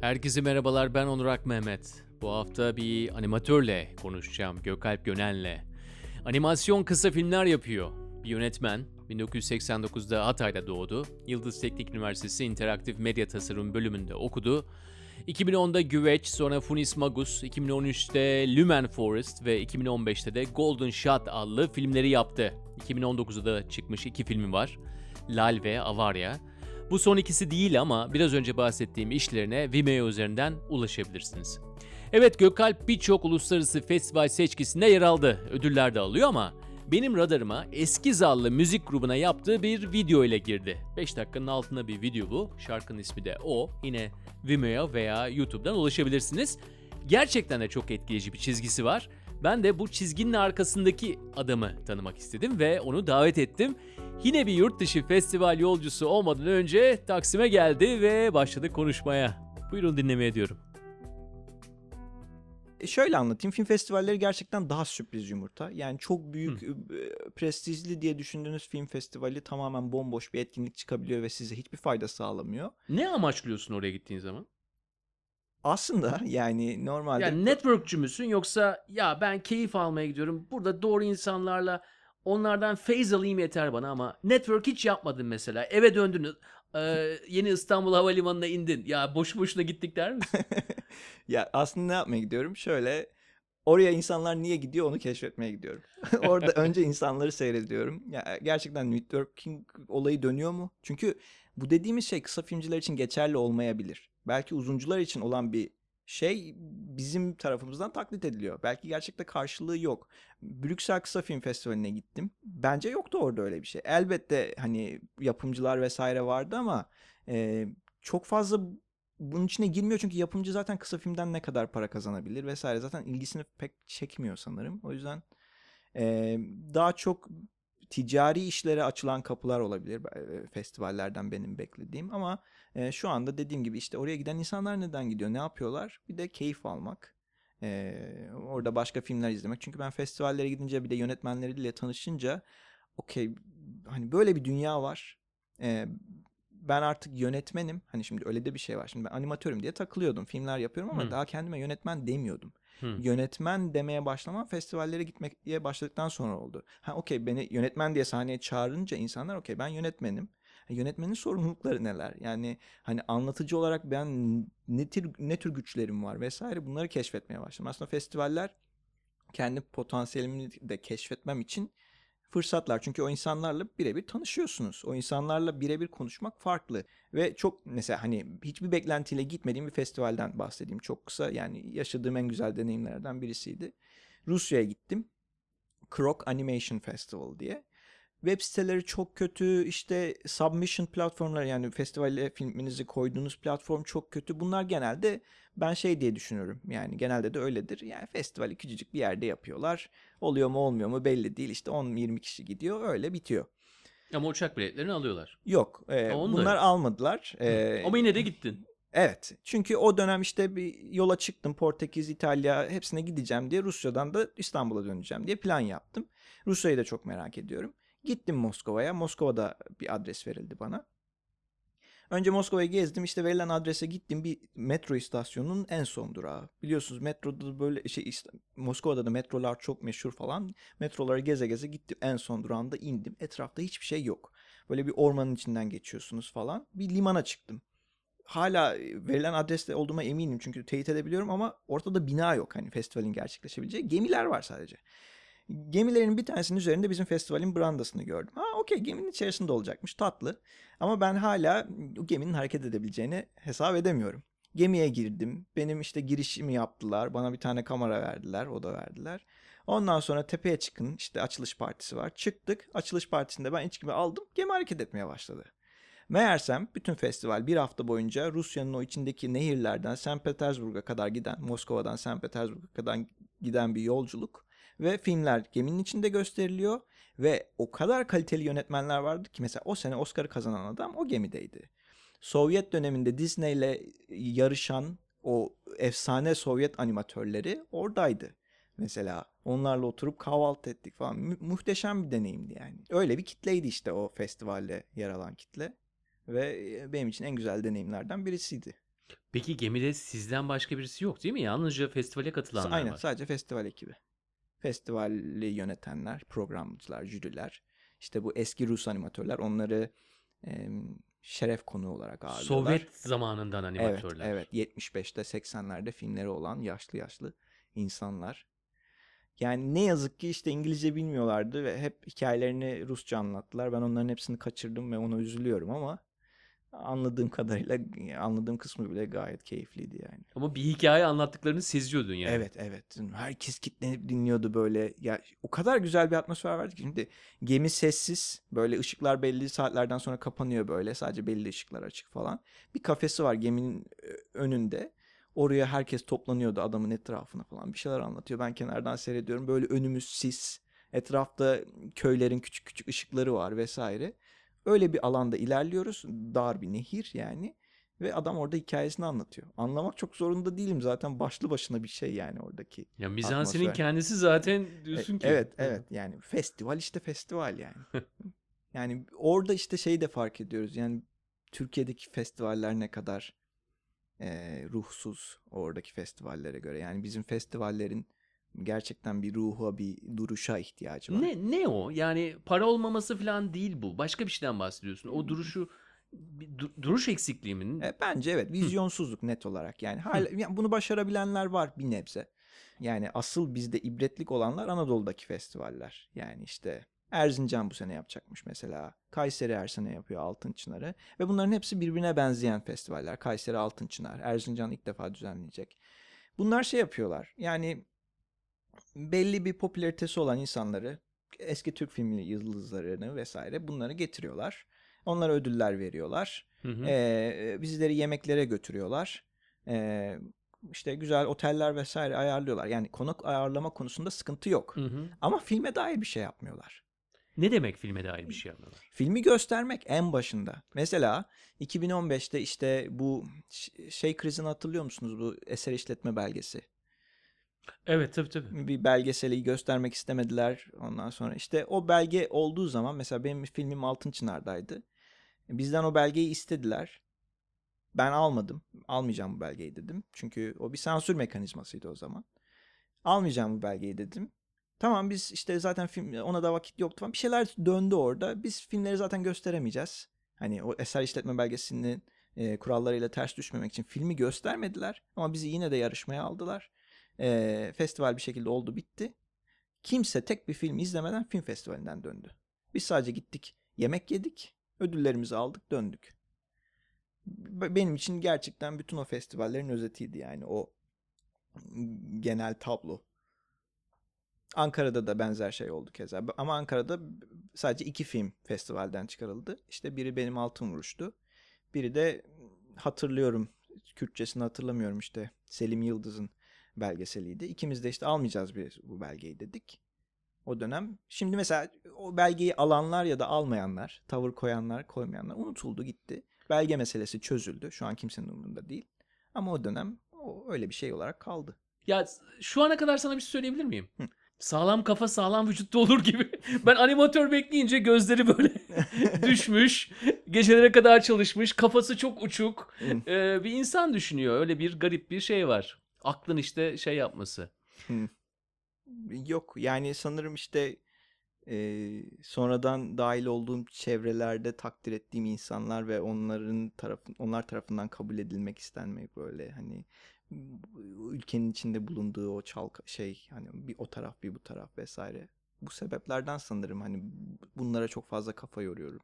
Herkese merhabalar ben Onur Ak Mehmet. Bu hafta bir animatörle konuşacağım Gökalp Gönen'le. Animasyon kısa filmler yapıyor. Bir yönetmen. 1989'da Hatay'da doğdu. Yıldız Teknik Üniversitesi İnteraktif Medya Tasarım bölümünde okudu. 2010'da Güveç, sonra Funis Magus, 2013'te Lumen Forest ve 2015'te de Golden Shot adlı filmleri yaptı. 2019'da da çıkmış iki filmi var. Lal ve Avarya. Bu son ikisi değil ama biraz önce bahsettiğim işlerine Vimeo üzerinden ulaşabilirsiniz. Evet Gökalp birçok uluslararası festival seçkisinde yer aldı. Ödüller de alıyor ama benim radarıma eski zallı müzik grubuna yaptığı bir video ile girdi. 5 dakikanın altında bir video bu. Şarkının ismi de o. Yine Vimeo veya YouTube'dan ulaşabilirsiniz. Gerçekten de çok etkileyici bir çizgisi var. Ben de bu çizginin arkasındaki adamı tanımak istedim ve onu davet ettim. Yine bir yurt dışı festival yolcusu olmadan önce Taksim'e geldi ve başladı konuşmaya. Buyurun dinlemeye diyorum. E, şöyle anlatayım. Film festivalleri gerçekten daha sürpriz yumurta. Yani çok büyük, e, prestijli diye düşündüğünüz film festivali tamamen bomboş bir etkinlik çıkabiliyor ve size hiçbir fayda sağlamıyor. Ne amaçlıyorsun oraya gittiğin zaman? Aslında yani normalde Yani networkçü müsün yoksa ya ben keyif almaya gidiyorum. Burada doğru insanlarla onlardan feyz alayım yeter bana ama network hiç yapmadın mesela. Eve döndünüz. eee, yeni İstanbul Havalimanı'na indin. Ya boşu boşuna gittik der misin? ya aslında ne yapmaya gidiyorum? Şöyle oraya insanlar niye gidiyor onu keşfetmeye gidiyorum. Orada önce insanları seyrediyorum. Ya gerçekten networking olayı dönüyor mu? Çünkü bu dediğimiz şey kısa filmciler için geçerli olmayabilir. Belki uzuncular için olan bir şey bizim tarafımızdan taklit ediliyor. Belki gerçekte karşılığı yok. Brüksel Kısa Film Festivali'ne gittim. Bence yoktu orada öyle bir şey. Elbette hani yapımcılar vesaire vardı ama e, çok fazla bunun içine girmiyor çünkü yapımcı zaten kısa filmden ne kadar para kazanabilir vesaire zaten ilgisini pek çekmiyor sanırım. O yüzden e, daha çok ticari işlere açılan kapılar olabilir. E, festivallerden benim beklediğim ama e, şu anda dediğim gibi işte oraya giden insanlar neden gidiyor ne yapıyorlar? Bir de keyif almak e, orada başka filmler izlemek. Çünkü ben festivallere gidince bir de yönetmenleriyle tanışınca okey hani böyle bir dünya var. E, ben artık yönetmenim. Hani şimdi öyle de bir şey var. Şimdi ben animatörüm diye takılıyordum filmler yapıyorum ama Hı. daha kendime yönetmen demiyordum Yönetmen demeye başlamam festivallere gitmeye başladıktan sonra oldu. Ha okey beni yönetmen diye sahneye çağırınca insanlar okey ben yönetmenim. Ha, Yönetmenin sorumlulukları neler? Yani hani anlatıcı olarak ben ne tür ne tür güçlerim var vesaire bunları keşfetmeye başladım. Aslında festivaller kendi potansiyelimi de keşfetmem için fırsatlar. Çünkü o insanlarla birebir tanışıyorsunuz. O insanlarla birebir konuşmak farklı. Ve çok mesela hani hiçbir beklentiyle gitmediğim bir festivalden bahsedeyim. Çok kısa yani yaşadığım en güzel deneyimlerden birisiydi. Rusya'ya gittim. Krok Animation Festival diye. Web siteleri çok kötü. işte submission platformları yani festivale filminizi koyduğunuz platform çok kötü. Bunlar genelde ben şey diye düşünüyorum. Yani genelde de öyledir. Yani festivali küçücük bir yerde yapıyorlar. Oluyor mu olmuyor mu belli değil. İşte 10-20 kişi gidiyor öyle bitiyor. Ama uçak biletlerini alıyorlar. Yok. e, da bunlar yok. almadılar. E, Ama yine de gittin. Evet. Çünkü o dönem işte bir yola çıktım. Portekiz, İtalya hepsine gideceğim diye Rusya'dan da İstanbul'a döneceğim diye plan yaptım. Rusya'yı da çok merak ediyorum. Gittim Moskova'ya. Moskova'da bir adres verildi bana. Önce Moskova'yı gezdim. İşte verilen adrese gittim. Bir metro istasyonunun en son durağı. Biliyorsunuz metroda da böyle şey Moskova'da da metrolar çok meşhur falan. Metroları geze geze gittim. En son durağında indim. Etrafta hiçbir şey yok. Böyle bir ormanın içinden geçiyorsunuz falan. Bir limana çıktım hala verilen adreste olduğuma eminim çünkü teyit edebiliyorum ama ortada bina yok hani festivalin gerçekleşebileceği. Gemiler var sadece. Gemilerin bir tanesinin üzerinde bizim festivalin brandasını gördüm. Ha okey geminin içerisinde olacakmış tatlı. Ama ben hala o geminin hareket edebileceğini hesap edemiyorum. Gemiye girdim. Benim işte girişimi yaptılar. Bana bir tane kamera verdiler. O da verdiler. Ondan sonra tepeye çıkın. işte açılış partisi var. Çıktık. Açılış partisinde ben içkimi aldım. Gemi hareket etmeye başladı. Meğersem bütün festival bir hafta boyunca Rusya'nın o içindeki nehirlerden St. Petersburg'a kadar giden, Moskova'dan St. Petersburg'a kadar giden bir yolculuk ve filmler geminin içinde gösteriliyor ve o kadar kaliteli yönetmenler vardı ki mesela o sene Oscar'ı kazanan adam o gemideydi. Sovyet döneminde Disney ile yarışan o efsane Sovyet animatörleri oradaydı. Mesela onlarla oturup kahvaltı ettik falan. Mü- muhteşem bir deneyimdi yani. Öyle bir kitleydi işte o festivalde yer alan kitle. Ve benim için en güzel deneyimlerden birisiydi. Peki gemide sizden başka birisi yok değil mi? Yalnızca festivale katılanlar Aynen var. sadece festival ekibi. Festivali yönetenler, programcılar, jüriler. İşte bu eski Rus animatörler onları e, şeref konuğu olarak ağırlıyorlar. Sovyet zamanından animatörler. Evet, evet. 75'te 80'lerde filmleri olan yaşlı yaşlı insanlar. Yani ne yazık ki işte İngilizce bilmiyorlardı ve hep hikayelerini Rusça anlattılar. Ben onların hepsini kaçırdım ve ona üzülüyorum ama anladığım kadarıyla anladığım kısmı bile gayet keyifliydi yani. Ama bir hikaye anlattıklarını seziyordun yani. Evet evet. Herkes kitlenip dinliyordu böyle. Ya o kadar güzel bir atmosfer vardı ki şimdi gemi sessiz. Böyle ışıklar belli saatlerden sonra kapanıyor böyle. Sadece belli ışıklar açık falan. Bir kafesi var geminin önünde. Oraya herkes toplanıyordu adamın etrafına falan. Bir şeyler anlatıyor. Ben kenardan seyrediyorum. Böyle önümüz sis. Etrafta köylerin küçük küçük ışıkları var vesaire. Öyle bir alanda ilerliyoruz. Dar bir nehir yani. Ve adam orada hikayesini anlatıyor. Anlamak çok zorunda değilim zaten başlı başına bir şey yani oradaki. Ya mizansenin atmosfer. kendisi zaten diyorsun E- ki. Evet evet yani festival işte festival yani. yani orada işte şeyi de fark ediyoruz. Yani Türkiye'deki festivaller ne kadar e, ruhsuz oradaki festivallere göre. Yani bizim festivallerin gerçekten bir ruha, bir duruşa ihtiyacı var. Ne ne o? Yani para olmaması falan değil bu. Başka bir şeyden bahsediyorsun. O duruşu bir du- duruş eksikliği mi? E, bence evet vizyonsuzluk net olarak yani hala yani bunu başarabilenler var bir nebze. Yani asıl bizde ibretlik olanlar Anadolu'daki festivaller. Yani işte Erzincan bu sene yapacakmış mesela. Kayseri her sene yapıyor Altın Çınar'ı. Ve bunların hepsi birbirine benzeyen festivaller. Kayseri Altın Çınar, Erzincan ilk defa düzenleyecek. Bunlar şey yapıyorlar. Yani belli bir popülaritesi olan insanları, eski Türk filmi yıldızlarını vesaire bunları getiriyorlar. Onlara ödüller veriyorlar. Hı hı. Ee, bizleri yemeklere götürüyorlar. Ee, işte güzel oteller vesaire ayarlıyorlar. Yani konuk ayarlama konusunda sıkıntı yok. Hı hı. Ama filme dair bir şey yapmıyorlar. Ne demek filme dair bir şey yapmıyorlar? Filmi göstermek en başında. Mesela 2015'te işte bu şey krizini hatırlıyor musunuz? Bu eser işletme belgesi. Evet tabii tabii. Bir belgeseli göstermek istemediler. Ondan sonra işte o belge olduğu zaman mesela benim filmim Altın Çınar'daydı. Bizden o belgeyi istediler. Ben almadım. Almayacağım bu belgeyi dedim. Çünkü o bir sansür mekanizmasıydı o zaman. Almayacağım bu belgeyi dedim. Tamam biz işte zaten film ona da vakit yoktu falan. Bir şeyler döndü orada. Biz filmleri zaten gösteremeyeceğiz. Hani o eser işletme belgesinin e, kurallarıyla ters düşmemek için filmi göstermediler. Ama bizi yine de yarışmaya aldılar. E, festival bir şekilde oldu bitti. Kimse tek bir film izlemeden film festivalinden döndü. Biz sadece gittik yemek yedik. Ödüllerimizi aldık döndük. Benim için gerçekten bütün o festivallerin özetiydi yani o genel tablo. Ankara'da da benzer şey oldu keza. Ama Ankara'da sadece iki film festivalden çıkarıldı. İşte biri benim Altın Vuruş'tu. Biri de hatırlıyorum. Kürtçesini hatırlamıyorum işte. Selim Yıldız'ın belgeseliydi. İkimiz de işte almayacağız bir bu belgeyi dedik. O dönem. Şimdi mesela o belgeyi alanlar ya da almayanlar, tavır koyanlar, koymayanlar unutuldu gitti. Belge meselesi çözüldü. Şu an kimsenin umurunda değil. Ama o dönem o öyle bir şey olarak kaldı. Ya şu ana kadar sana bir şey söyleyebilir miyim? Hı. Sağlam kafa sağlam vücutta olur gibi. Ben animatör bekleyince gözleri böyle düşmüş. Gecelere kadar çalışmış. Kafası çok uçuk. Ee, bir insan düşünüyor. Öyle bir garip bir şey var. Aklın işte şey yapması. Yok yani sanırım işte e, sonradan dahil olduğum çevrelerde takdir ettiğim insanlar ve onların tarafın onlar tarafından kabul edilmek istenmek böyle hani ülkenin içinde bulunduğu o çalka şey hani bir o taraf bir bu taraf vesaire. Bu sebeplerden sanırım hani bunlara çok fazla kafa yoruyorum.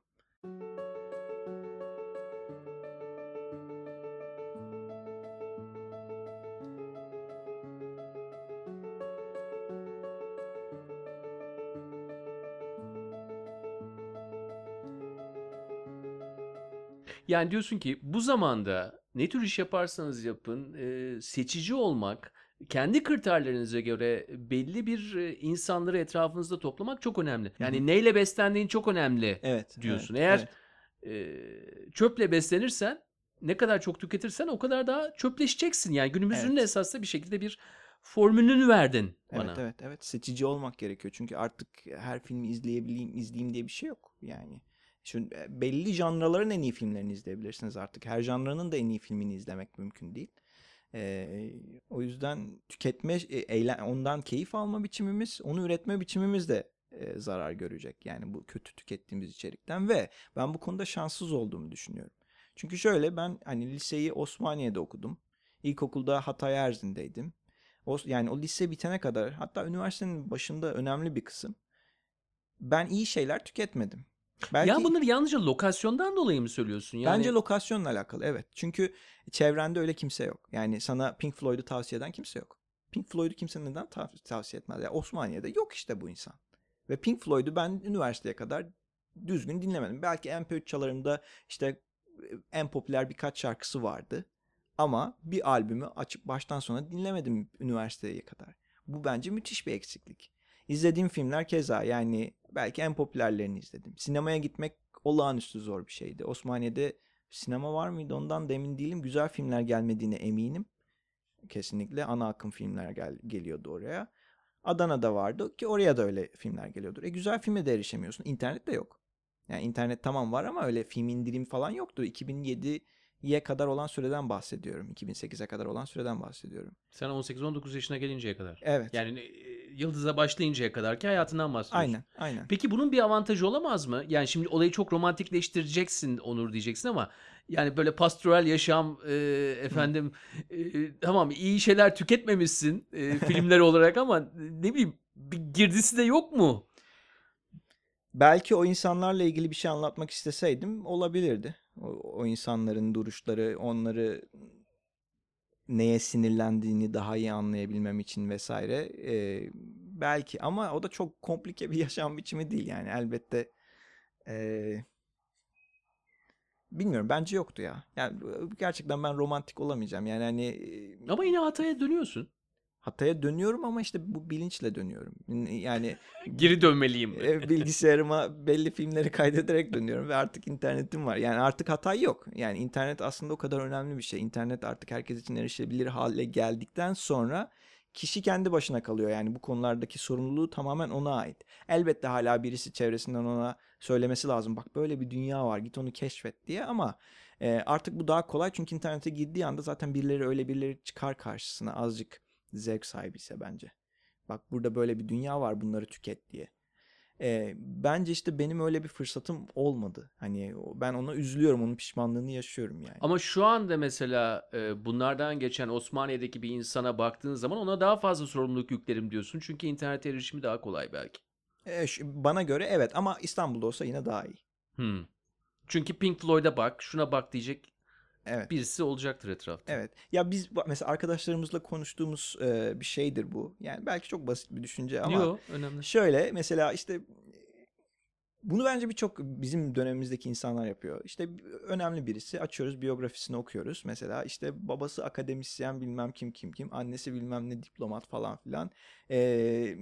Yani diyorsun ki bu zamanda ne tür iş yaparsanız yapın e, seçici olmak, kendi kriterlerinize göre belli bir insanları etrafınızda toplamak çok önemli. Yani hı. neyle beslendiğin çok önemli Evet. diyorsun. evet, Eğer evet. e, çöple beslenirsen ne kadar çok tüketirsen o kadar daha çöpleşeceksin. Yani günümüzün Evet. esasında bir şekilde bir formülünü verdin bana. Evet evet evet seçici olmak gerekiyor çünkü artık her filmi izleyebileyim izleyeyim diye bir şey yok yani Şimdi e, belli janraların en iyi filmlerini izleyebilirsiniz artık. Her janranın da en iyi filmini izlemek mümkün değil. Ee, o yüzden tüketme, e, eğlen, ondan keyif alma biçimimiz, onu üretme biçimimiz de e, zarar görecek. Yani bu kötü tükettiğimiz içerikten ve ben bu konuda şanssız olduğumu düşünüyorum. Çünkü şöyle ben hani liseyi Osmaniye'de okudum. İlkokulda Hatay Erzin'deydim. O, yani o lise bitene kadar hatta üniversitenin başında önemli bir kısım. Ben iyi şeyler tüketmedim. Belki, Ya bunları yalnızca lokasyondan dolayı mı söylüyorsun? Yani Bence lokasyonla alakalı evet. Çünkü çevrende öyle kimse yok. Yani sana Pink Floyd'u tavsiye eden kimse yok. Pink Floyd'u kimse neden tav- tavsiye etmez? Yani Osmaniye'de yok işte bu insan. Ve Pink Floyd'u ben üniversiteye kadar düzgün dinlemedim. Belki MP3 çalarımda işte en popüler birkaç şarkısı vardı. Ama bir albümü açıp baştan sona dinlemedim üniversiteye kadar. Bu bence müthiş bir eksiklik. İzlediğim filmler keza yani belki en popülerlerini izledim. Sinemaya gitmek olağanüstü zor bir şeydi. Osmaniye'de sinema var mıydı ondan da emin değilim. Güzel filmler gelmediğine eminim. Kesinlikle ana akım filmler gel geliyordu oraya. Adana'da vardı ki oraya da öyle filmler geliyordur. E güzel filme de erişemiyorsun. İnternet de yok. Yani internet tamam var ama öyle film indirim falan yoktu. 2007'ye kadar olan süreden bahsediyorum. 2008'e kadar olan süreden bahsediyorum. sen 18-19 yaşına gelinceye kadar. Evet. Yani e, Yıldız'a başlayıncaya kadar ki hayatından bahsediyorsun. aynen, aynen. Peki bunun bir avantajı olamaz mı? Yani şimdi olayı çok romantikleştireceksin Onur diyeceksin ama yani böyle pastoral yaşam e, efendim e, tamam iyi şeyler tüketmemişsin e, filmler olarak ama ne bileyim bir girdisi de yok mu? Belki o insanlarla ilgili bir şey anlatmak isteseydim olabilirdi. O, o insanların duruşları, onları neye sinirlendiğini daha iyi anlayabilmem için vesaire. Ee, belki ama o da çok komplike bir yaşam biçimi değil yani elbette. ee, bilmiyorum bence yoktu ya. Yani gerçekten ben romantik olamayacağım. Yani hani e, Ama yine hataya dönüyorsun. Hataya dönüyorum ama işte bu bilinçle dönüyorum. Yani Geri dönmeliyim. e, bilgisayarıma belli filmleri kaydederek dönüyorum ve artık internetim var. Yani artık hata yok. Yani internet aslında o kadar önemli bir şey. İnternet artık herkes için erişilebilir hale geldikten sonra kişi kendi başına kalıyor. Yani bu konulardaki sorumluluğu tamamen ona ait. Elbette hala birisi çevresinden ona söylemesi lazım. Bak böyle bir dünya var git onu keşfet diye ama e, artık bu daha kolay çünkü internete girdiği anda zaten birileri öyle birileri çıkar karşısına azıcık zevk sahibi ise bence. Bak burada böyle bir dünya var bunları tüket diye. Ee, bence işte benim öyle bir fırsatım olmadı. Hani ben ona üzülüyorum, onun pişmanlığını yaşıyorum yani. Ama şu anda mesela e, bunlardan geçen Osmaniye'deki bir insana baktığın zaman ona daha fazla sorumluluk yüklerim diyorsun. Çünkü internet erişimi daha kolay belki. Şu- bana göre evet ama İstanbul'da olsa yine daha iyi. Hmm. Çünkü Pink Floyd'a bak, şuna bak diyecek Evet. birisi olacaktır etrafta. Evet. Ya biz mesela arkadaşlarımızla konuştuğumuz e, bir şeydir bu. Yani belki çok basit bir düşünce ama Yok, önemli. Şöyle mesela işte bunu bence birçok bizim dönemimizdeki insanlar yapıyor. İşte önemli birisi açıyoruz biyografisini okuyoruz. Mesela işte babası akademisyen bilmem kim kim kim annesi bilmem ne diplomat falan filan. Ee,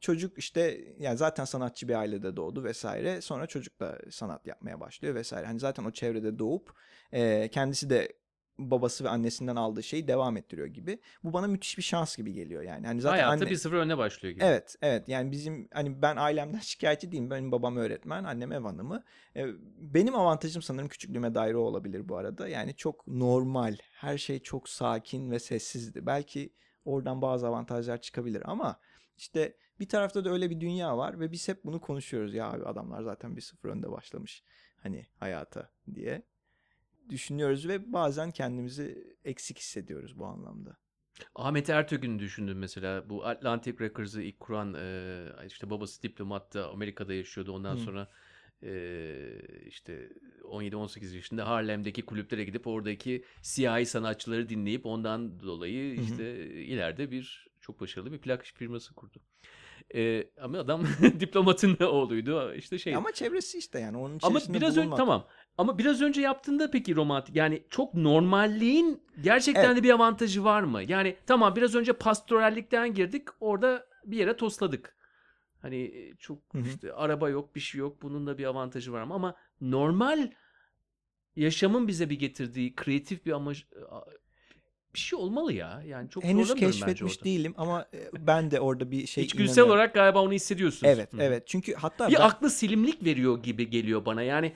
çocuk işte yani zaten sanatçı bir ailede doğdu vesaire. Sonra çocuk da sanat yapmaya başlıyor vesaire. Hani zaten o çevrede doğup e, kendisi de babası ve annesinden aldığı şeyi devam ettiriyor gibi. Bu bana müthiş bir şans gibi geliyor yani. Hani zaten Hayata anne... bir sıfır öne başlıyor gibi. Evet, evet. Yani bizim hani ben ailemden şikayetçi değilim. Benim babam öğretmen, annem ev hanımı. Ee, Benim avantajım sanırım küçüklüğüme dair o olabilir bu arada. Yani çok normal, her şey çok sakin ve sessizdi. Belki oradan bazı avantajlar çıkabilir ama işte bir tarafta da öyle bir dünya var ve biz hep bunu konuşuyoruz. Ya abi adamlar zaten bir sıfır önde başlamış hani hayata diye düşünüyoruz ve bazen kendimizi eksik hissediyoruz bu anlamda. Ahmet Ertögün'ü düşündüm mesela. Bu Atlantic Records'ı ilk kuran e, işte babası diplomatta Amerika'da yaşıyordu. Ondan Hı. sonra e, işte 17-18 yaşında Harlem'deki kulüplere gidip oradaki siyahi sanatçıları dinleyip ondan dolayı Hı hı. işte ileride bir çok başarılı bir plak firması kurdu. E, ama adam diplomatın oğluydu. İşte şey. Ama çevresi işte yani onun Ama biraz önce bulunmak. tamam. Ama biraz önce yaptığında peki romantik yani çok normalliğin gerçekten Evet. de bir avantajı var mı? Yani tamam biraz önce pastorallikten girdik. Orada bir yere tosladık. Hani e, çok Hı hı. işte araba yok, bir şey yok. Bunun da bir avantajı var? Ama normal yaşamın bize bir getirdiği kreatif bir amacı bir şey olmalı ya. Yani çok Henüz keşfetmiş değilim ama e, ben de orada bir şey İçgüdüsel inanıyorum. olarak galiba onu hissediyorsunuz. Evet, Hı. evet. Çünkü hatta Bir ben- aklı silimlik veriyor gibi geliyor bana. Yani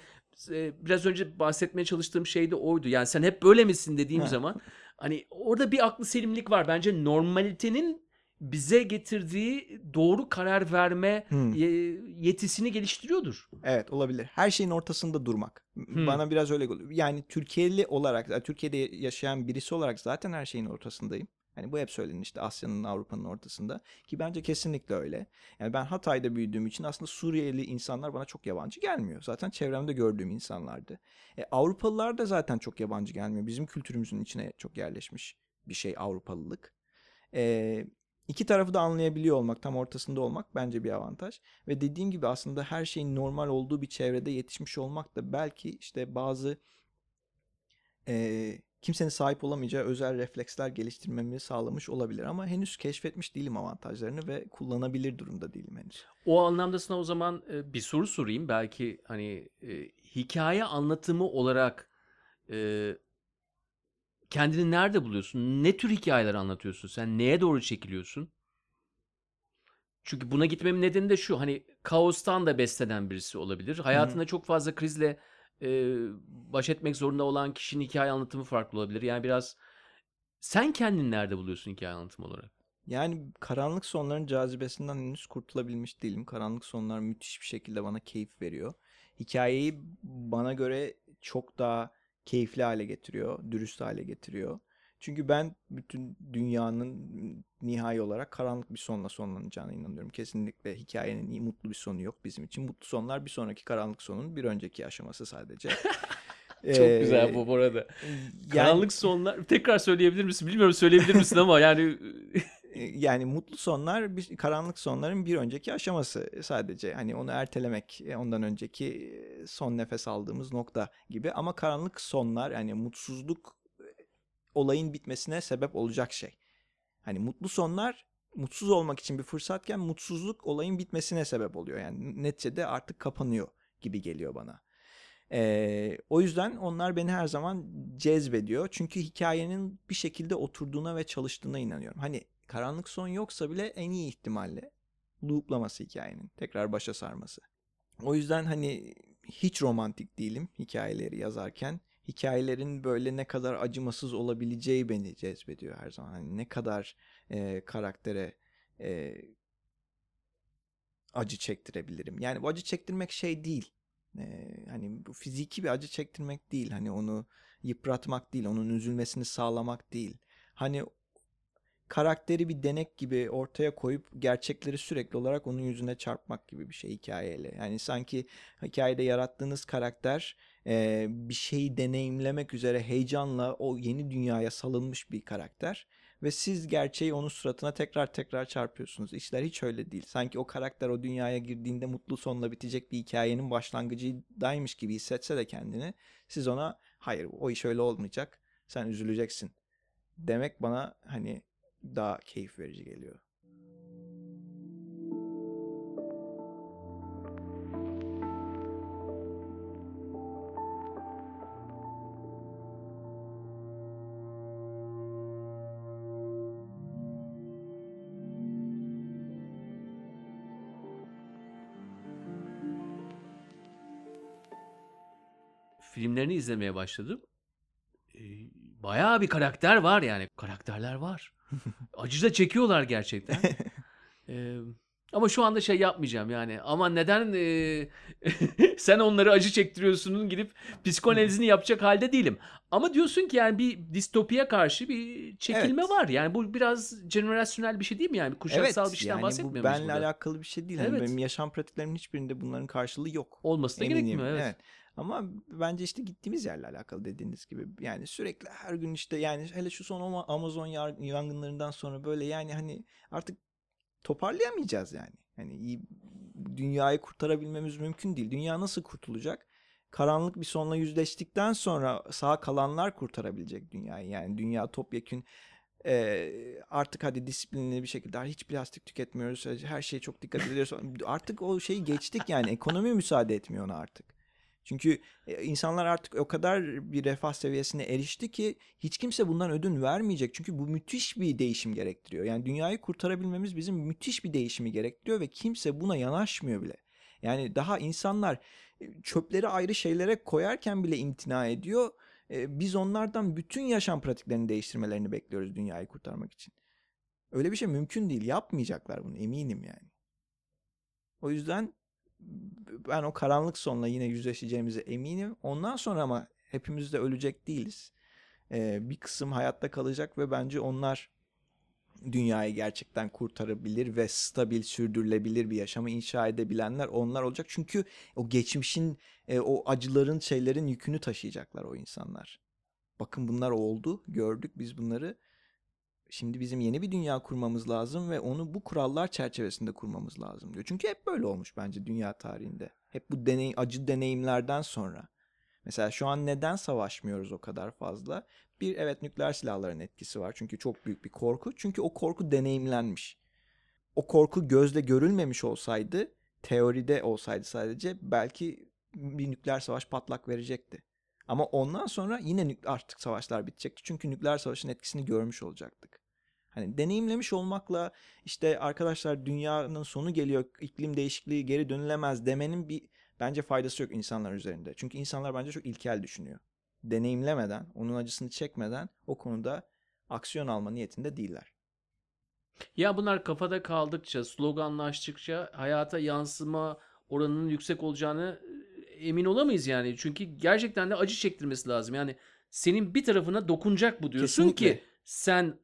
e, biraz önce bahsetmeye çalıştığım şey de oydu. Yani sen hep böyle misin dediğim Ha. zaman hani orada bir aklı selimlik var. Bence normalitenin bize getirdiği doğru karar verme Hmm. ye- yetisini geliştiriyordur. Evet olabilir. Her şeyin ortasında durmak. Hmm. Bana biraz öyle geliyor. Yani Türkiye'li olarak, Türkiye'de yaşayan birisi olarak zaten her şeyin ortasındayım. Hani bu hep söylenir işte Asya'nın, Avrupa'nın ortasında. Ki bence kesinlikle öyle. Yani ben Hatay'da büyüdüğüm için aslında Suriyeli insanlar bana çok yabancı gelmiyor. Zaten çevremde gördüğüm insanlardı. E, Avrupalılar da zaten çok yabancı gelmiyor. Bizim kültürümüzün içine çok yerleşmiş bir şey Avrupalılık. E, iki tarafı da anlayabiliyor olmak, tam ortasında olmak bence bir avantaj. Ve dediğim gibi aslında her şeyin normal olduğu bir çevrede yetişmiş olmak da belki işte bazı eee, kimsenin sahip olamayacağı özel refleksler geliştirmemi sağlamış olabilir. Ama henüz keşfetmiş değilim avantajlarını ve kullanabilir durumda değilim henüz. O anlamda sana o zaman e, bir soru sorayım. Belki hani e, hikaye anlatımı olarak e, kendini nerede buluyorsun? Ne tür hikayeler anlatıyorsun? Sen neye doğru çekiliyorsun? Çünkü buna gitmemin nedeni de şu. Hani kaostan da beslenen birisi olabilir. Hayatında çok fazla krizle e, baş etmek zorunda olan kişinin hikaye anlatımı farklı olabilir. Yani biraz sen kendini nerede buluyorsun hikaye anlatımı olarak? Yani karanlık sonların cazibesinden henüz kurtulabilmiş değilim. Karanlık sonlar müthiş bir şekilde bana keyif veriyor. Hikayeyi bana göre çok daha keyifli hale getiriyor, dürüst hale getiriyor. Çünkü ben bütün dünyanın nihai olarak karanlık bir sonla sonlanacağına inanıyorum. Kesinlikle hikayenin iyi, mutlu bir sonu yok bizim için. Mutlu sonlar bir sonraki karanlık sonun bir önceki aşaması sadece. Çok güzel bu bu arada. yani- Karanlık sonlar tekrar söyleyebilir misin? Bilmiyorum söyleyebilir misin ama yani E, yani mutlu sonlar bir karanlık sonların bir önceki aşaması sadece hani onu ertelemek e, ondan önceki son nefes aldığımız nokta gibi ama karanlık sonlar yani mutsuzluk e, olayın bitmesine sebep olacak şey. Hani mutlu sonlar mutsuz olmak için bir fırsatken mutsuzluk olayın bitmesine sebep oluyor. Yani neticede artık kapanıyor gibi geliyor bana. Ee, o yüzden onlar beni her zaman cezbediyor. Çünkü hikayenin bir şekilde oturduğuna ve çalıştığına inanıyorum. Hani karanlık son yoksa bile en iyi ihtimalle looplaması hikayenin. Tekrar başa sarması. O yüzden hani hiç romantik değilim hikayeleri yazarken. Hikayelerin böyle ne kadar acımasız olabileceği beni cezbediyor her zaman. Hani ne kadar e, karaktere e, acı çektirebilirim. Yani bu acı çektirmek şey değil. Ee, hani bu fiziki bir acı çektirmek değil. Hani onu yıpratmak değil, onun üzülmesini sağlamak değil. Hani karakteri bir denek gibi ortaya koyup gerçekleri sürekli olarak onun yüzüne çarpmak gibi bir şey hikayeyle. Yani sanki hikayede yarattığınız karakter e, bir şeyi deneyimlemek üzere heyecanla o yeni dünyaya salınmış bir karakter. Ve siz gerçeği onun suratına tekrar tekrar çarpıyorsunuz. İşler hiç öyle değil. Sanki o karakter o dünyaya girdiğinde mutlu sonla bitecek bir hikayenin başlangıcındaymış gibi hissetse de kendini. Siz ona hayır o iş öyle olmayacak. Sen üzüleceksin. Demek bana hani daha keyif verici geliyor. filmlerini izlemeye başladım. Ee, bayağı bir karakter var yani. Karakterler var. Acı da çekiyorlar gerçekten. Ee, ama şu anda şey yapmayacağım yani. Ama neden e, sen onları acı çektiriyorsunun gidip psikanalizini yapacak halde değilim. Ama diyorsun ki yani bir distopiye karşı bir çekilme Evet. var. Yani bu biraz jenerasyonel bir şey değil mi yani? Kuşaksal bir şeyden yani bu bahsetmiyor muyuz benle burada? alakalı bir şey değil. Hani Evet. benim yaşam pratiklerimin hiçbirinde bunların karşılığı yok. Olması da Eminim. gerekmiyor evet. Ama bence işte gittiğimiz yerle alakalı dediğiniz gibi. Yani sürekli her gün işte yani hele şu son Ama- Amazon yangınlarından sonra böyle yani hani artık toparlayamayacağız yani. Hani dünyayı kurtarabilmemiz mümkün değil. Dünya nasıl kurtulacak? Karanlık bir sonla yüzleştikten sonra sağ kalanlar kurtarabilecek dünyayı. Yani dünya topyekün e, artık hadi disiplinli bir şekilde hiç plastik tüketmiyoruz. Her şeye çok dikkat ediyoruz. Artık o şeyi geçtik yani. Ekonomi müsaade etmiyor ona artık. Çünkü e, insanlar artık o kadar bir refah seviyesine erişti ki hiç kimse bundan ödün vermeyecek. Çünkü bu müthiş bir değişim gerektiriyor. Yani dünyayı kurtarabilmemiz bizim müthiş bir değişimi gerektiriyor ve kimse buna yanaşmıyor bile. Yani daha insanlar e, çöpleri ayrı şeylere koyarken bile imtina ediyor. E, Biz onlardan bütün yaşam pratiklerini değiştirmelerini bekliyoruz dünyayı kurtarmak için. Öyle bir şey mümkün değil. Yapmayacaklar bunu eminim yani. O yüzden ben o karanlık sonla yine yüzleşeceğimize eminim. Ondan sonra ama hepimiz de ölecek değiliz. Ee, bir kısım hayatta kalacak ve bence onlar dünyayı gerçekten kurtarabilir ve stabil, sürdürülebilir bir yaşamı inşa edebilenler onlar olacak. Çünkü o geçmişin, e, o acıların, şeylerin yükünü taşıyacaklar o insanlar. Bakın bunlar oldu, gördük biz bunları. Şimdi bizim yeni bir dünya kurmamız lazım ve onu bu kurallar çerçevesinde kurmamız lazım diyor. Çünkü hep böyle olmuş bence dünya tarihinde. Hep bu deney, acı deneyimlerden sonra. Mesela şu an neden savaşmıyoruz o kadar fazla? Bir evet nükleer silahların etkisi var. Çünkü çok büyük bir korku. Çünkü o korku deneyimlenmiş. O korku gözle görülmemiş olsaydı, teoride olsaydı sadece belki bir nükleer savaş patlak verecekti. Ama ondan sonra yine artık savaşlar bitecekti. Çünkü nükleer savaşın etkisini görmüş olacaktık. Hani deneyimlemiş olmakla işte arkadaşlar dünyanın sonu geliyor, iklim değişikliği geri dönülemez demenin bir bence faydası yok insanlar üzerinde. Çünkü insanlar bence çok ilkel düşünüyor. Deneyimlemeden, onun acısını çekmeden o konuda aksiyon alma niyetinde değiller. Ya bunlar kafada kaldıkça, sloganlaştıkça hayata yansıma oranının yüksek olacağını e, emin olamayız yani. Çünkü gerçekten de acı çektirmesi lazım. Yani senin bir tarafına dokunacak bu diyorsun Kesinlikle. ki sen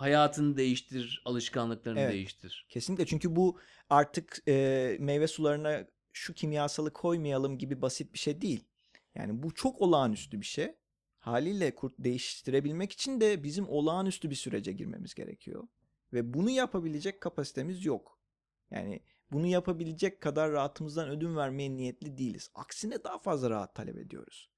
hayatını değiştir, alışkanlıklarını Evet. değiştir. Kesinlikle çünkü bu artık e, meyve sularına şu kimyasalı koymayalım gibi basit bir şey değil. Yani bu çok olağanüstü bir şey. Haliyle kurt değiştirebilmek için de bizim olağanüstü bir sürece girmemiz gerekiyor. Ve bunu yapabilecek kapasitemiz yok. Yani bunu yapabilecek kadar rahatımızdan ödün vermeye niyetli değiliz. Aksine daha fazla rahat talep ediyoruz.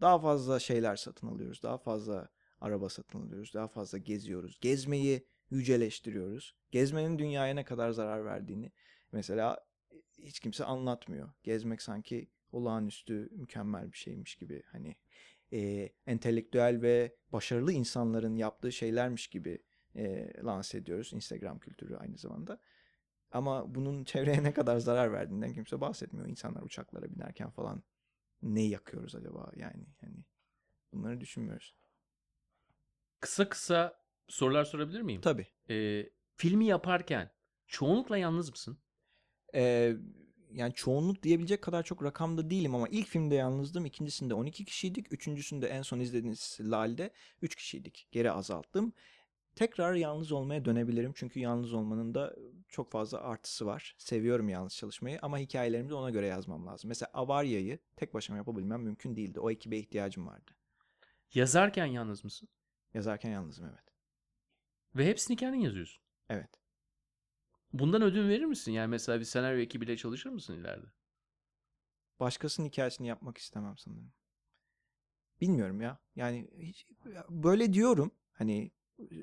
Daha fazla şeyler satın alıyoruz. Daha fazla araba satın alıyoruz. Daha fazla geziyoruz. Gezmeyi yüceleştiriyoruz. Gezmenin dünyaya ne kadar zarar verdiğini mesela hiç kimse anlatmıyor. Gezmek sanki olağanüstü mükemmel bir şeymiş gibi hani e, entelektüel ve başarılı insanların yaptığı şeylermiş gibi e, lanse ediyoruz. Instagram kültürü aynı zamanda. Ama bunun çevreye ne kadar zarar verdiğinden kimse bahsetmiyor. İnsanlar uçaklara binerken falan ne yakıyoruz acaba yani hani bunları düşünmüyoruz. Kısa kısa sorular sorabilir miyim? Tabii. Ee, filmi yaparken çoğunlukla yalnız mısın? Ee, yani çoğunluk diyebilecek kadar çok rakamda değilim ama ilk filmde yalnızdım. İkincisinde 12 kişiydik. Üçüncüsünde en son izlediğiniz Lal'de 3 kişiydik. Geri azalttım. Tekrar yalnız olmaya dönebilirim. Çünkü yalnız olmanın da çok fazla artısı var. Seviyorum yalnız çalışmayı ama hikayelerimi de ona göre yazmam lazım. Mesela Avarya'yı tek başıma yapabilmem mümkün değildi. O ekibe ihtiyacım vardı. Yazarken yalnız mısın? Yazarken yalnızım evet. Ve hepsini kendin yazıyorsun. Evet. Bundan ödün verir misin? Yani mesela bir senaryo ekibiyle çalışır mısın ileride? Başkasının hikayesini yapmak istemem sanırım. Bilmiyorum ya. Yani hiç, böyle diyorum. Hani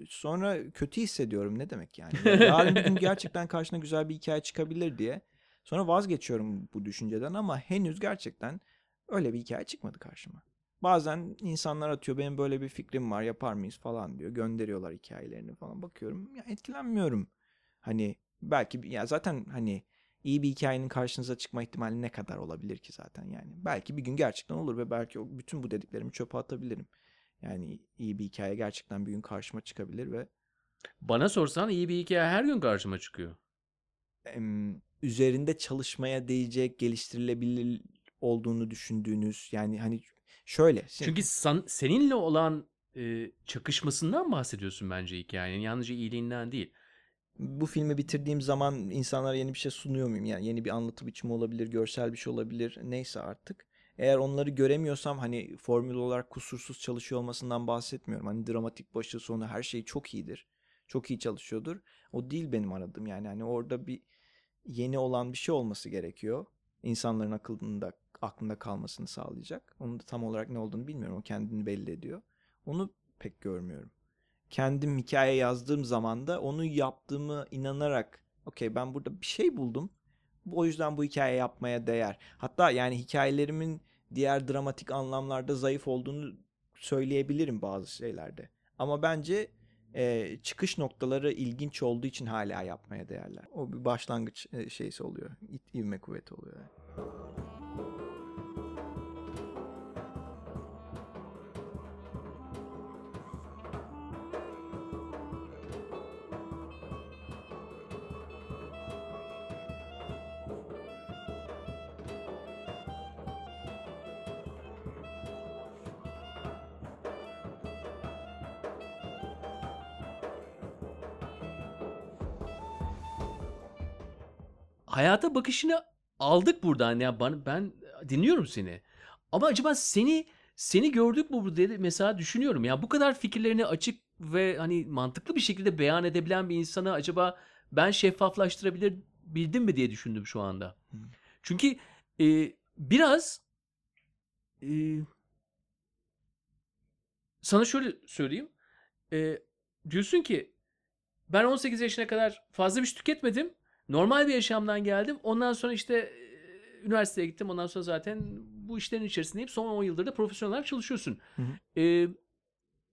sonra kötü hissediyorum. Ne demek yani? Yarın bir gün gerçekten karşına güzel bir hikaye çıkabilir diye. Sonra vazgeçiyorum bu düşünceden ama henüz gerçekten öyle bir hikaye çıkmadı karşıma. Bazen insanlar atıyor benim böyle bir fikrim var yapar mıyız falan diyor. Gönderiyorlar hikayelerini falan bakıyorum. Ya etkilenmiyorum. Hani belki ya zaten hani iyi bir hikayenin karşınıza çıkma ihtimali ne kadar olabilir ki zaten yani. Belki bir gün gerçekten olur ve belki o bütün bu dediklerimi çöpe atabilirim. Yani iyi bir hikaye gerçekten bir gün karşıma çıkabilir ve Bana sorsan iyi bir hikaye her gün karşıma çıkıyor. üzerinde çalışmaya değecek, geliştirilebilir olduğunu düşündüğünüz yani hani şöyle. şimdi- Çünkü san- seninle olan e, çakışmasından bahsediyorsun bence hikayenin. Yalnızca iyiliğinden değil. bu filmi bitirdiğim zaman insanlara yeni bir şey sunuyor muyum? Yani yeni bir anlatı biçimi olabilir, görsel bir şey olabilir, neyse artık. Eğer onları göremiyorsam hani formül olarak kusursuz çalışıyor olmasından bahsetmiyorum. Hani dramatik başı sonu her şey çok iyidir. Çok iyi çalışıyordur. O değil benim aradığım yani. Hani orada bir yeni olan bir şey olması gerekiyor. İnsanların akılında aklında kalmasını sağlayacak. Onun da tam olarak ne olduğunu bilmiyorum. O kendini belli ediyor. Onu pek görmüyorum kendim hikaye yazdığım zaman da onu yaptığımı inanarak okey ben burada bir şey buldum. O yüzden bu hikaye yapmaya değer. Hatta yani hikayelerimin diğer dramatik anlamlarda zayıf olduğunu söyleyebilirim bazı şeylerde. Ama bence e, çıkış noktaları ilginç olduğu için hala yapmaya değerler. O bir başlangıç e, şeysi oluyor. İvme kuvveti oluyor. yani. Hayata bakışını aldık buradan ya ben, ben dinliyorum seni. Ama acaba seni seni gördük mü burada dedi mesela düşünüyorum ya bu kadar fikirlerini açık ve hani mantıklı bir şekilde beyan edebilen bir insana acaba ben şeffaflaştırabilir bildim mi diye düşündüm şu anda. Çünkü e, biraz e, sana şöyle söyleyeyim. E, diyorsun ki ben 18 yaşına kadar fazla bir şey tüketmedim. Normal bir yaşamdan geldim. Ondan sonra işte e, üniversiteye gittim. Ondan sonra zaten bu işlerin içerisindeyim. Son 10 yıldır da profesyonel olarak çalışıyorsun. Hı hı. E,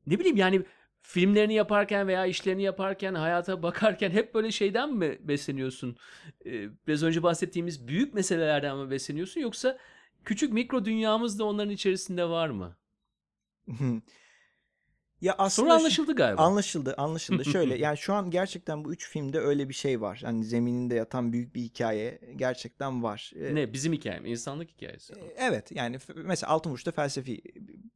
ne bileyim yani filmlerini yaparken veya işlerini yaparken, hayata bakarken hep böyle şeyden mi besleniyorsun? E, biraz önce bahsettiğimiz büyük meselelerden mi besleniyorsun? Yoksa küçük mikro dünyamız da onların içerisinde var mı? ya aslında Sonra anlaşıldı galiba. Anlaşıldı, anlaşıldı. Şöyle yani şu an gerçekten bu üç filmde öyle bir şey var. Hani zemininde yatan büyük bir hikaye gerçekten var. Ee, ne? Bizim hikayem, insanlık hikayesi. e, Evet yani f- mesela Altın Vuruş'ta felsefi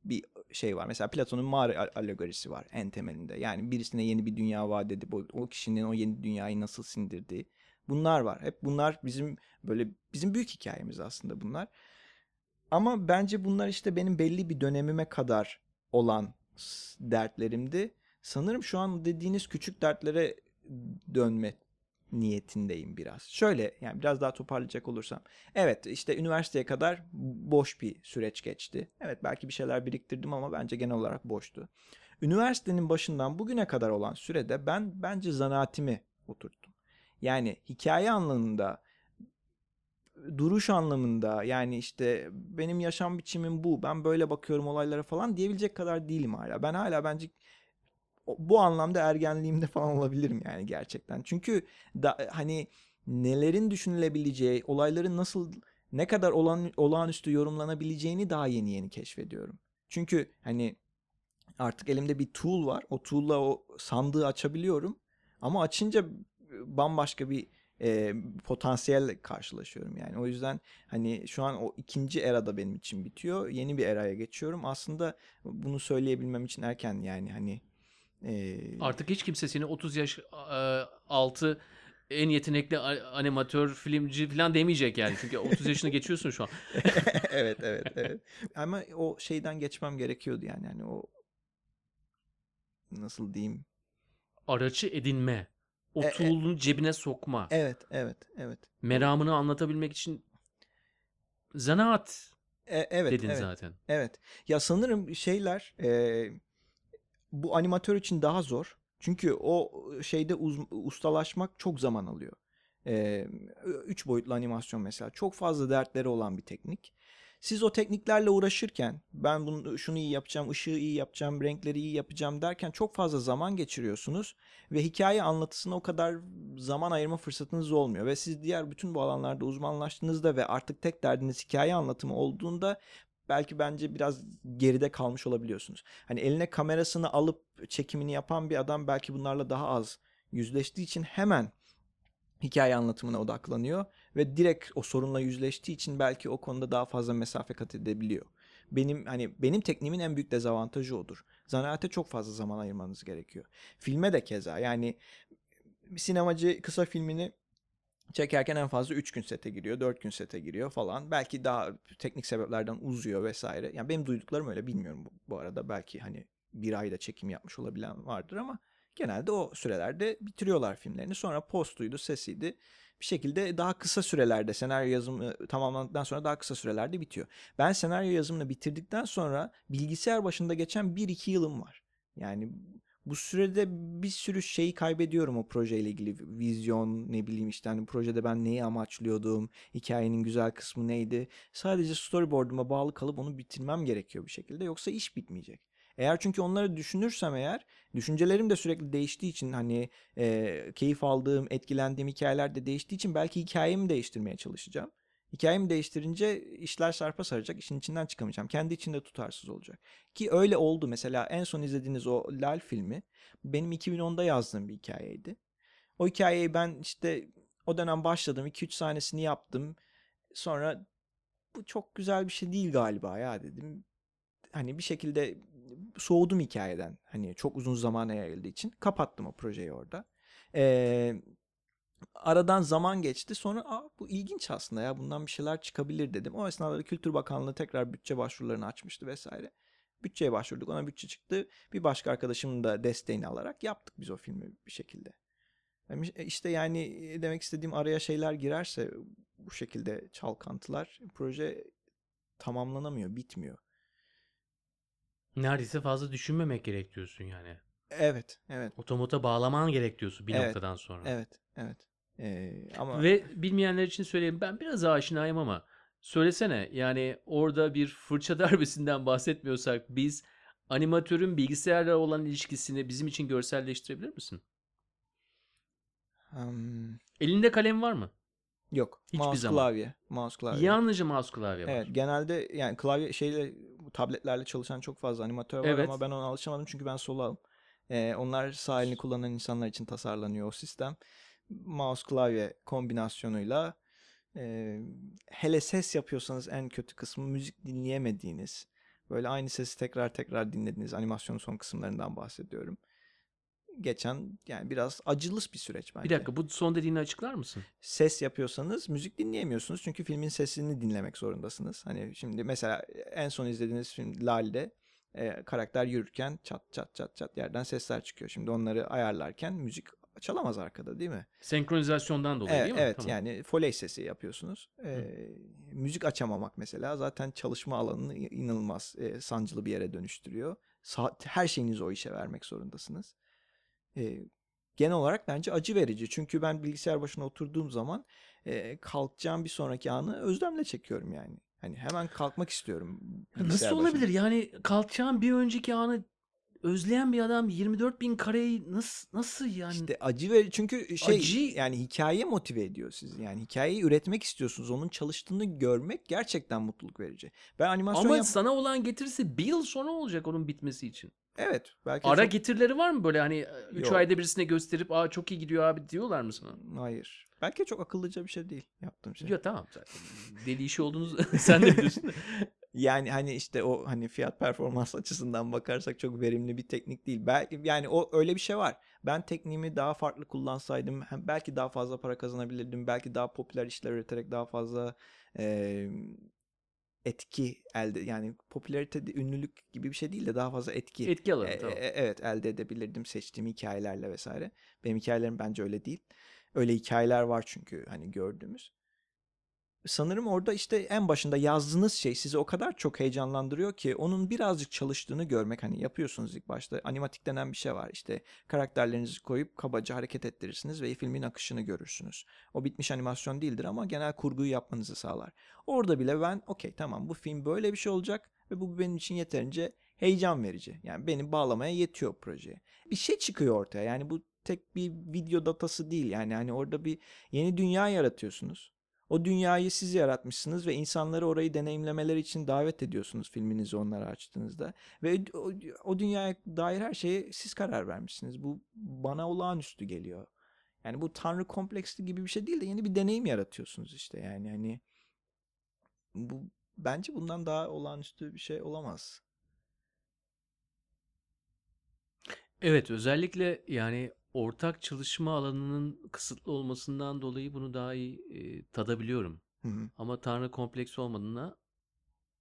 bir şey var. Mesela Platon'un mağara al- alegorisi var en temelinde. Yani birisine yeni bir dünya vaat edip o, o kişinin o yeni dünyayı nasıl sindirdiği. Bunlar var. Hep bunlar bizim böyle bizim büyük hikayemiz aslında bunlar. Ama bence bunlar işte benim belli bir dönemime kadar olan dertlerimdi. Sanırım şu an dediğiniz küçük dertlere dönme niyetindeyim biraz. Şöyle yani biraz daha toparlayacak olursam. Evet işte üniversiteye kadar boş bir süreç geçti. Evet belki bir şeyler biriktirdim ama bence genel olarak boştu. Üniversitenin başından bugüne kadar olan sürede ben bence zanaatimi oturttum. Yani hikaye anlamında duruş anlamında yani işte benim yaşam biçimim bu ben böyle bakıyorum olaylara falan diyebilecek kadar değilim hala. Ben hala bence bu anlamda ergenliğimde falan olabilirim yani gerçekten. Çünkü da, hani nelerin düşünülebileceği, olayların nasıl ne kadar olan olağanüstü yorumlanabileceğini daha yeni yeni keşfediyorum. Çünkü hani artık elimde bir tool var. O tool'la o sandığı açabiliyorum. Ama açınca bambaşka bir e, potansiyelle karşılaşıyorum yani. O yüzden hani şu an o ikinci erada benim için bitiyor. Yeni bir eraya geçiyorum. Aslında bunu söyleyebilmem için erken yani hani e, Artık hiç kimse seni 30 yaş e, altı en yetenekli animatör, filmci falan demeyecek yani. Çünkü 30 yaşını geçiyorsun şu an. evet evet evet. Ama o şeyden geçmem gerekiyordu yani. Hani o nasıl diyeyim? Aracı edinme. O E, e- tool'un cebine sokma. Evet evet evet. Meramını anlatabilmek için zanaat E, evet dedin evet. zaten. Evet. Ya sanırım şeyler e, bu animatör için daha zor. Çünkü o şeyde uz- ustalaşmak çok zaman alıyor. E, üç boyutlu animasyon mesela çok fazla dertleri olan bir teknik. Siz o tekniklerle uğraşırken ben bunu şunu iyi yapacağım, ışığı iyi yapacağım, renkleri iyi yapacağım derken çok fazla zaman geçiriyorsunuz ve hikaye anlatısına o kadar zaman ayırma fırsatınız olmuyor ve siz diğer bütün bu alanlarda uzmanlaştığınızda ve artık tek derdiniz hikaye anlatımı olduğunda belki bence biraz geride kalmış olabiliyorsunuz. Hani eline kamerasını alıp çekimini yapan bir adam belki bunlarla daha az yüzleştiği için hemen hikaye anlatımına odaklanıyor ve direkt o sorunla yüzleştiği için belki o konuda daha fazla mesafe kat edebiliyor. Benim hani benim tekniğimin en büyük dezavantajı odur. Zanaate çok fazla zaman ayırmanız gerekiyor. Filme de keza yani sinemacı kısa filmini çekerken en fazla 3 gün sete giriyor, 4 gün sete giriyor falan. Belki daha teknik sebeplerden uzuyor vesaire. Yani benim duyduklarım öyle bilmiyorum bu, bu arada. Belki hani bir ayda çekim yapmış olabilen vardır ama genelde o sürelerde bitiriyorlar filmlerini. Sonra postuydu, sesiydi. Bir şekilde daha kısa sürelerde senaryo yazımı tamamlandıktan sonra daha kısa sürelerde bitiyor. Ben senaryo yazımını bitirdikten sonra bilgisayar başında geçen 1-2 yılım var. Yani Bu sürede bir sürü şeyi kaybediyorum o projeyle ilgili. Vizyon ne bileyim işte hani projede ben neyi amaçlıyordum, hikayenin güzel kısmı neydi. Sadece storyboard'uma bağlı kalıp onu bitirmem gerekiyor bir şekilde. Yoksa iş bitmeyecek. Eğer çünkü onları düşünürsem eğer düşüncelerim de sürekli değiştiği için hani e, keyif aldığım, etkilendiğim hikayeler de değiştiği için belki hikayemi değiştirmeye çalışacağım. Hikayemi değiştirince işler sarpa saracak. işin içinden çıkamayacağım. Kendi içinde tutarsız olacak. Ki öyle oldu. Mesela en son izlediğiniz o Lal filmi benim 2010'da yazdığım bir hikayeydi. O hikayeyi ben işte o dönem başladım. 2-3 sahnesini yaptım. Sonra bu çok güzel bir şey değil galiba ya dedim. Hani bir şekilde soğudum hikayeden. Hani çok uzun zamana yayıldığı için. Kapattım o projeyi orada. Eee aradan zaman geçti. Sonra Aa, bu ilginç aslında ya bundan bir şeyler çıkabilir dedim. O esnada da Kültür Bakanlığı tekrar bütçe başvurularını açmıştı vesaire. Bütçeye başvurduk ona bütçe çıktı. Bir başka arkadaşımın da desteğini alarak yaptık biz o filmi bir şekilde. Yani işte yani demek istediğim araya şeyler girerse bu şekilde çalkantılar proje tamamlanamıyor, bitmiyor. Neredeyse fazla düşünmemek gerek diyorsun yani. Evet, evet. Otomota bağlaman gerek diyorsun bir Evet, noktadan sonra. Evet, evet. Ee, ama Ve bilmeyenler için söyleyeyim ben biraz aşinayım ama söylesene yani orada bir fırça darbesinden bahsetmiyorsak biz animatörün bilgisayarla olan ilişkisini bizim için görselleştirebilir misin? hmm, Elinde kalem var mı? Yok. Hiçbir mouse zaman. klavye, mouse klavye. Yalnızca mouse klavye var. Evet genelde yani klavye şeyle tabletlerle çalışan çok fazla animatör var Evet. ama ben ona alışamadım çünkü ben solağım. Ee, onlar sağ elini kullanan insanlar için tasarlanıyor o sistem. Mouse klavye kombinasyonuyla e, hele ses yapıyorsanız en kötü kısmı müzik dinleyemediğiniz böyle aynı sesi tekrar tekrar dinlediğiniz animasyonun son kısımlarından bahsediyorum. Geçen yani biraz acılı bir süreç bence Bir dakika bu son dediğini açıklar mısın? ses yapıyorsanız müzik dinleyemiyorsunuz. Çünkü filmin sesini dinlemek zorundasınız. Hani şimdi mesela en son izlediğiniz film Lal'de e, karakter yürürken çat çat çat çat yerden sesler çıkıyor. Şimdi onları ayarlarken müzik çalamaz arkada değil mi? Senkronizasyondan dolayı Evet, değil mi? evet Tamam. yani foley sesi yapıyorsunuz. E, müzik açamamak mesela zaten çalışma alanını inanılmaz e, sancılı bir yere dönüştürüyor. Sa- her şeyinizi o işe vermek zorundasınız. E, genel olarak bence acı verici. Çünkü ben bilgisayar başına oturduğum zaman e, kalkacağım bir sonraki anı özlemle çekiyorum yani. Hani hemen kalkmak istiyorum. Nasıl başına. olabilir? Yani kalkacağın bir önceki anı özleyen bir adam 24 bin kareyi nasıl nasıl yani? İşte acı verici çünkü şey Acı- yani hikaye motive ediyor sizi. Yani hikayeyi üretmek istiyorsunuz. Onun çalıştığını görmek gerçekten mutluluk verici. Ben animasyon Ama yap- sana olan getirisi bir yıl sonra olacak onun bitmesi için. Evet. Belki Ara çok- getirileri var mı böyle hani 3 Yok. ayda birisine gösterip aa çok iyi gidiyor abi diyorlar mı sana? Hayır. Belki çok akıllıca bir şey değil yaptığım şey. Ya tamam zaten deli işi olduğunuzu sen de biliyorsun. da. Yani hani işte o hani fiyat performans açısından bakarsak çok verimli bir teknik değil. Belki yani o öyle bir şey var. Ben tekniğimi daha farklı kullansaydım hem belki daha fazla para kazanabilirdim. Belki daha popüler işler üreterek daha fazla e, etki elde yani popülarite de ünlülük gibi bir şey değil de daha fazla etki. Etki alanı E, tamam. e, evet elde edebilirdim seçtiğim hikayelerle vesaire. Benim hikayelerim bence öyle değil. Öyle hikayeler var çünkü hani gördüğümüz. Sanırım orada işte en başında yazdığınız şey sizi o kadar çok heyecanlandırıyor ki onun birazcık çalıştığını görmek hani yapıyorsunuz ilk başta animatik denen bir şey var işte karakterlerinizi koyup kabaca hareket ettirirsiniz ve filmin akışını görürsünüz. O bitmiş animasyon değildir ama genel kurguyu yapmanızı sağlar. Orada bile ben okey tamam bu film böyle bir şey olacak ve bu benim için yeterince heyecan verici. Yani beni bağlamaya yetiyor projeye. Bir şey çıkıyor ortaya yani bu tek bir video datası değil yani hani orada bir yeni dünya yaratıyorsunuz. O dünyayı siz yaratmışsınız ve insanları orayı deneyimlemeleri için davet ediyorsunuz filminizi onlara açtığınızda. Ve o, o dünyaya dair her şeye siz karar vermişsiniz. Bu bana olağanüstü geliyor. Yani bu tanrı kompleksli gibi bir şey değil de yeni bir deneyim yaratıyorsunuz işte. Yani hani bu bence bundan daha olağanüstü bir şey olamaz. Evet özellikle yani ortak çalışma alanının kısıtlı olmasından dolayı bunu daha iyi e, tadabiliyorum. Hı hı. Ama Tanrı kompleksi olmadığına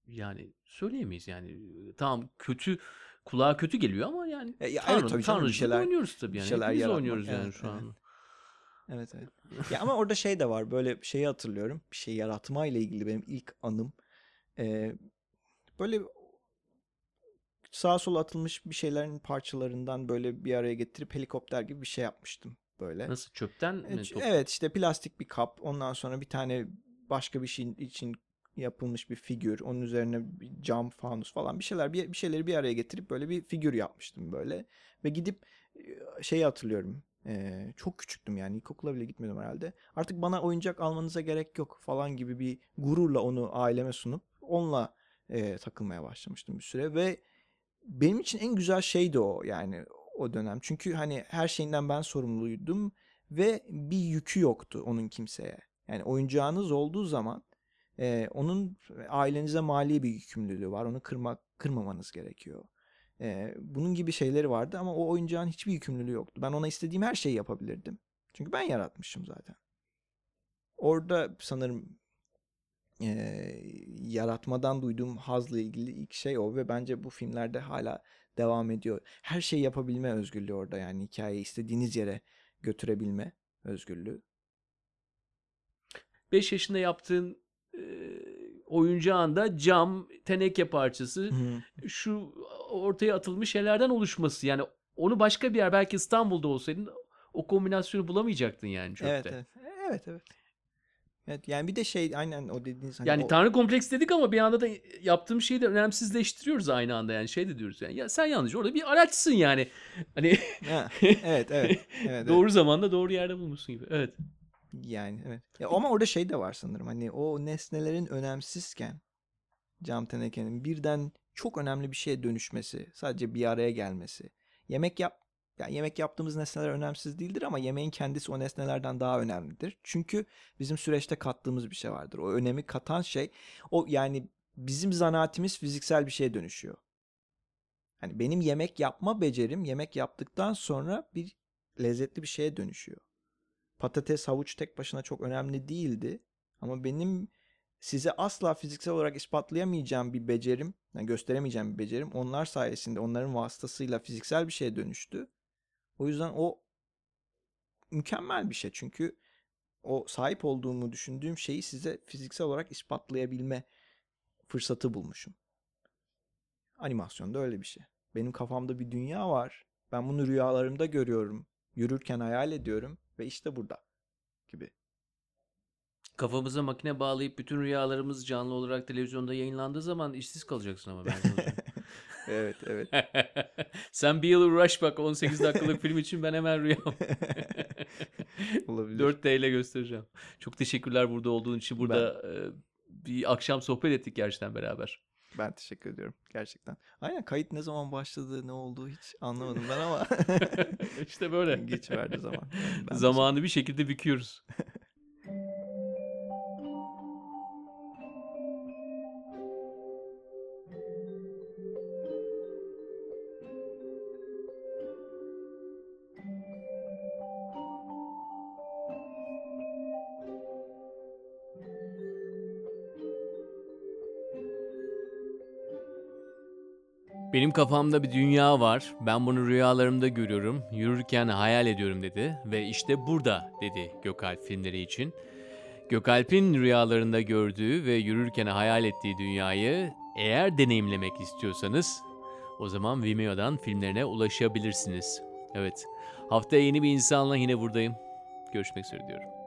yani söyleyemeyiz yani. E, Tamam kötü kulağa kötü geliyor ama yani E, ya evet Tanrı, tabii canım, şeyler- oynuyoruz tabii yani. şeyler Hepimiz oynuyoruz yani evet, şu evet. an. Evet evet. ya ama orada şey de var. Böyle şeyi hatırlıyorum. Bir şey yaratma ile ilgili benim ilk anım. Ee, böyle sağa sola atılmış bir şeylerin parçalarından böyle bir araya getirip helikopter gibi bir şey yapmıştım böyle. Nasıl çöpten E, mi? top- Evet işte plastik bir kap ondan sonra bir tane başka bir şeyin için yapılmış bir figür onun üzerine bir cam fanus falan bir şeyler bir, bir şeyleri bir araya getirip böyle bir figür yapmıştım böyle ve gidip e, şeyi hatırlıyorum e, çok küçüktüm yani ilkokula bile gitmedim herhalde artık bana oyuncak almanıza gerek yok falan gibi bir gururla onu aileme sunup onunla e, takılmaya başlamıştım bir süre ve benim için en güzel şeydi o yani o dönem çünkü hani her şeyinden ben sorumluydum ve bir yükü yoktu onun kimseye. Yani oyuncağınız olduğu zaman e, onun ailenize mali bir yükümlülüğü var. Onu kırmak kırmamanız gerekiyor. E, bunun gibi şeyleri vardı ama o oyuncağın hiçbir yükümlülüğü yoktu. Ben ona istediğim her şeyi yapabilirdim. Çünkü ben yaratmışım zaten. Orada sanırım e, yaratmadan duyduğum hazla ilgili ilk şey o ve bence bu filmlerde hala devam ediyor. Her şeyi yapabilme özgürlüğü orada yani hikayeyi istediğiniz yere götürebilme özgürlüğü. 5 yaşında yaptığın e, oyuncağında cam, teneke parçası, şu ortaya atılmış şeylerden oluşması. Yani onu başka bir yer belki İstanbul'da olsaydın o kombinasyonu bulamayacaktın yani çöpte. Evet, evet. Evet, evet. Evet, yani bir de şey aynen o dediğiniz hani Yani o- tanrı kompleks dedik ama bir anda da yaptığım şeyi de önemsizleştiriyoruz aynı anda yani şey de diyoruz yani ya sen yalnızca orada bir araçsın yani hani Ha, evet, evet. evet, doğru zamanda doğru yerde bulmuşsun gibi evet Yani evet. Ya ama orada şey de var sanırım. Hani o nesnelerin önemsizken cam tenekenin birden çok önemli bir şeye dönüşmesi, sadece bir araya gelmesi. Yemek yap yani yemek yaptığımız nesneler önemsiz değildir ama yemeğin kendisi o nesnelerden daha önemlidir. Çünkü bizim süreçte kattığımız bir şey vardır. O önemi katan şey o yani bizim zanaatimiz fiziksel bir şeye dönüşüyor. Hani benim yemek yapma becerim yemek yaptıktan sonra bir lezzetli bir şeye dönüşüyor patates, havuç tek başına çok önemli değildi. Ama benim size asla fiziksel olarak ispatlayamayacağım bir becerim, yani gösteremeyeceğim bir becerim onlar sayesinde, onların vasıtasıyla fiziksel bir şeye dönüştü. O yüzden o mükemmel bir şey. Çünkü o sahip olduğumu düşündüğüm şeyi size fiziksel olarak ispatlayabilme fırsatı bulmuşum. Animasyonda öyle bir şey. Benim kafamda bir dünya var. Ben bunu rüyalarımda görüyorum. Yürürken hayal ediyorum ve işte burada gibi. kafamıza makine bağlayıp bütün rüyalarımız canlı olarak televizyonda yayınlandığı zaman işsiz kalacaksın ama ben. Evet, evet. sen bir yıl uğraş bak 18 dakikalık film için ben hemen rüyam Olabilir. 4D ile göstereceğim çok teşekkürler burada olduğun için burada e, bir akşam sohbet ettik gerçekten beraber Ben teşekkür ediyorum gerçekten. Aynen kayıt ne zaman başladı, ne oldu hiç anlamadım ben ama işte böyle geçiverdi zaman. Ben zamanı bir şekilde büküyoruz Benim kafamda bir dünya var. Ben bunu rüyalarımda görüyorum. Yürürken hayal ediyorum dedi. Ve işte burada dedi Gökalp filmleri için. Gökalp'in rüyalarında gördüğü ve yürürken hayal ettiği dünyayı eğer deneyimlemek istiyorsanız o zaman Vimeo'dan filmlerine ulaşabilirsiniz. Evet. Haftaya yeni bir insanla yine buradayım. Görüşmek üzere diyorum.